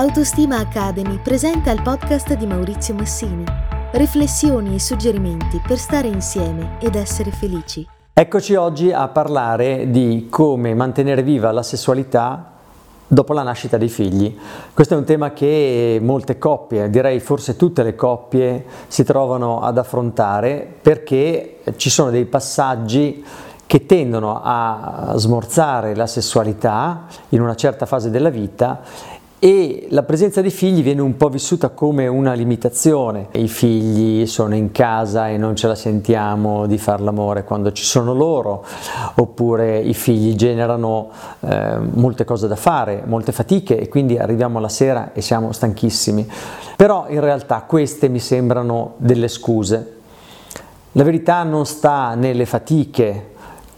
Autostima Academy presenta il podcast di Maurizio Massini. Riflessioni e suggerimenti per stare insieme ed essere felici. Eccoci oggi a parlare di come mantenere viva la sessualità dopo la nascita dei figli. Questo è un tema che molte coppie, direi forse tutte le coppie, si trovano ad affrontare perché ci sono dei passaggi che tendono a smorzare la sessualità in una certa fase della vita e la presenza dei figli viene un po' vissuta come una limitazione. I figli sono in casa e non ce la sentiamo di far l'amore quando ci sono loro, oppure i figli generano eh, molte cose da fare, molte fatiche e quindi arriviamo alla sera e siamo stanchissimi. Però in realtà queste mi sembrano delle scuse. La verità non sta nelle fatiche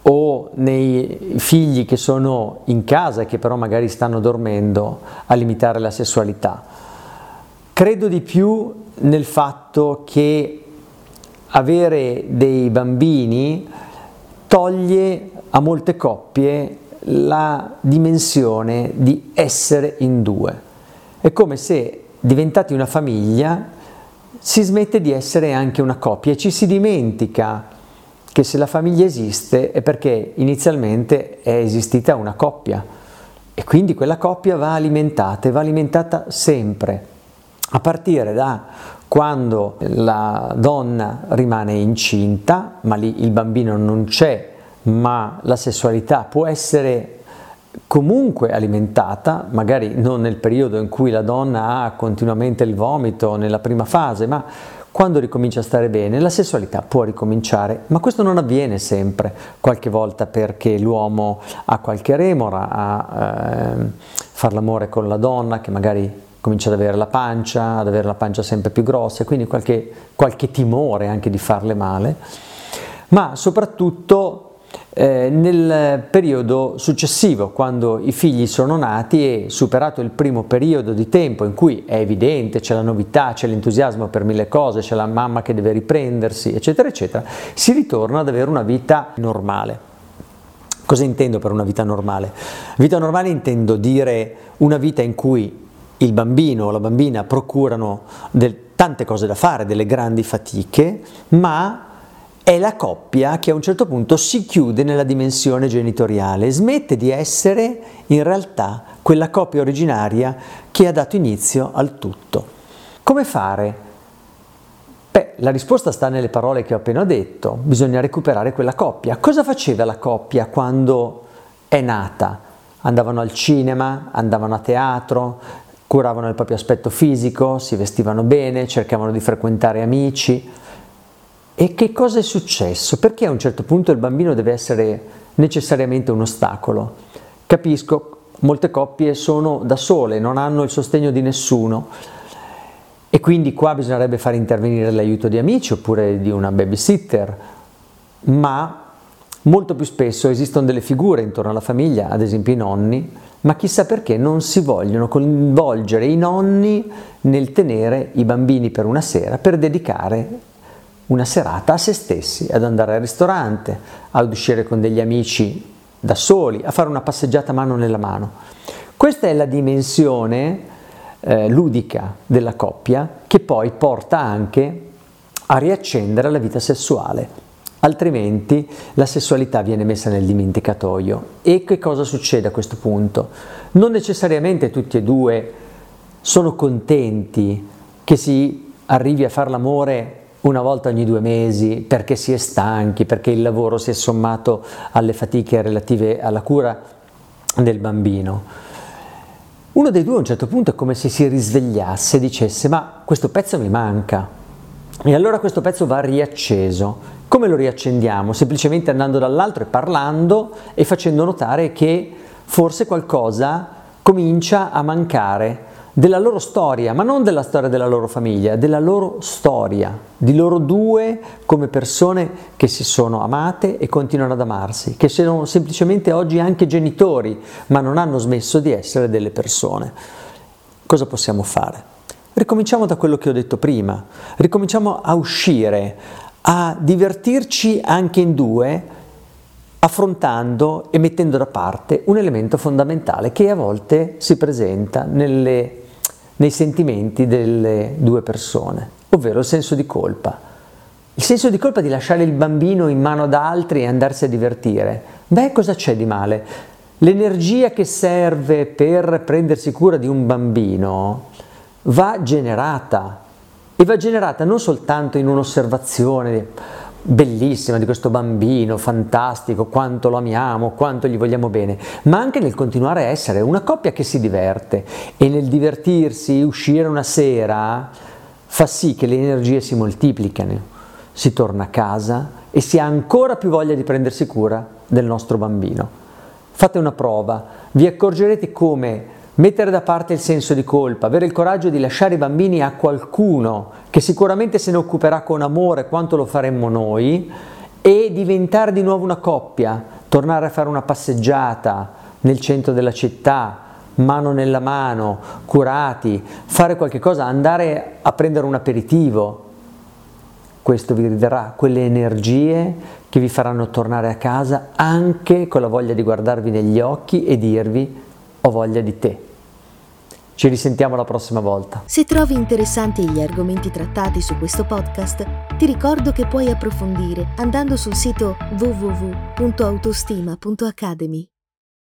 o nei figli che sono in casa e che però magari stanno dormendo a limitare la sessualità. Credo di più nel fatto che avere dei bambini toglie a molte coppie la dimensione di essere in due. È come se diventati una famiglia si smette di essere anche una coppia e ci si dimentica che se la famiglia esiste è perché inizialmente è esistita una coppia. E quindi quella coppia va alimentata e va alimentata sempre, a partire da quando la donna rimane incinta, ma lì il bambino non c'è, ma la sessualità può essere comunque alimentata, magari non nel periodo in cui la donna ha continuamente il vomito nella prima fase, ma quando ricomincia a stare bene, la sessualità può ricominciare, ma questo non avviene sempre, qualche volta perché l'uomo ha qualche remora a eh, far l'amore con la donna che magari comincia ad avere la pancia, ad avere la pancia sempre più grossa, quindi qualche, qualche timore anche di farle male, ma soprattutto eh, nel periodo successivo, quando i figli sono nati e superato il primo periodo di tempo in cui è evidente, c'è la novità, c'è l'entusiasmo per mille cose, c'è la mamma che deve riprendersi, eccetera, eccetera, si ritorna ad avere una vita normale. Cosa intendo per una vita normale? Vita normale intendo dire una vita in cui il bambino o la bambina procurano del, tante cose da fare, delle grandi fatiche, ma è la coppia che a un certo punto si chiude nella dimensione genitoriale, smette di essere in realtà quella coppia originaria che ha dato inizio al tutto. Come fare? Beh, la risposta sta nelle parole che ho appena detto, bisogna recuperare quella coppia. Cosa faceva la coppia quando è nata? Andavano al cinema, andavano a teatro, curavano il proprio aspetto fisico, si vestivano bene, cercavano di frequentare amici, e che cosa è successo? Perché a un certo punto il bambino deve essere necessariamente un ostacolo? Capisco, molte coppie sono da sole, non hanno il sostegno di nessuno e quindi qua bisognerebbe fare intervenire l'aiuto di amici oppure di una babysitter, ma molto più spesso esistono delle figure intorno alla famiglia, ad esempio i nonni, ma chissà perché non si vogliono coinvolgere i nonni nel tenere i bambini per una sera per dedicare una serata a se stessi, ad andare al ristorante, ad uscire con degli amici da soli, a fare una passeggiata mano nella mano. Questa è la dimensione eh, ludica della coppia che poi porta anche a riaccendere la vita sessuale. Altrimenti la sessualità viene messa nel dimenticatoio. E che cosa succede a questo punto? Non necessariamente tutti e due sono contenti che si arrivi a fare l'amore una volta ogni due mesi perché si è stanchi, perché il lavoro si è sommato alle fatiche relative alla cura del bambino. Uno dei due a un certo punto è come se si risvegliasse e dicesse ma questo pezzo mi manca e allora questo pezzo va riacceso. Come lo riaccendiamo? Semplicemente andando dall'altro e parlando e facendo notare che forse qualcosa comincia a mancare della loro storia, ma non della storia della loro famiglia, della loro storia, di loro due come persone che si sono amate e continuano ad amarsi, che sono semplicemente oggi anche genitori, ma non hanno smesso di essere delle persone. Cosa possiamo fare? Ricominciamo da quello che ho detto prima, ricominciamo a uscire, a divertirci anche in due, affrontando e mettendo da parte un elemento fondamentale che a volte si presenta nelle nei sentimenti delle due persone, ovvero il senso di colpa. Il senso di colpa di lasciare il bambino in mano ad altri e andarsi a divertire. Beh, cosa c'è di male? L'energia che serve per prendersi cura di un bambino va generata e va generata non soltanto in un'osservazione bellissima di questo bambino, fantastico, quanto lo amiamo, quanto gli vogliamo bene, ma anche nel continuare a essere una coppia che si diverte e nel divertirsi, uscire una sera, fa sì che le energie si moltiplicano, si torna a casa e si ha ancora più voglia di prendersi cura del nostro bambino. Fate una prova, vi accorgerete come Mettere da parte il senso di colpa, avere il coraggio di lasciare i bambini a qualcuno che sicuramente se ne occuperà con amore quanto lo faremmo noi e diventare di nuovo una coppia, tornare a fare una passeggiata nel centro della città, mano nella mano, curati, fare qualche cosa, andare a prendere un aperitivo. Questo vi ridarà quelle energie che vi faranno tornare a casa anche con la voglia di guardarvi negli occhi e dirvi ho voglia di te. Ci risentiamo la prossima volta. Se trovi interessanti gli argomenti trattati su questo podcast, ti ricordo che puoi approfondire andando sul sito www.autostima.academy.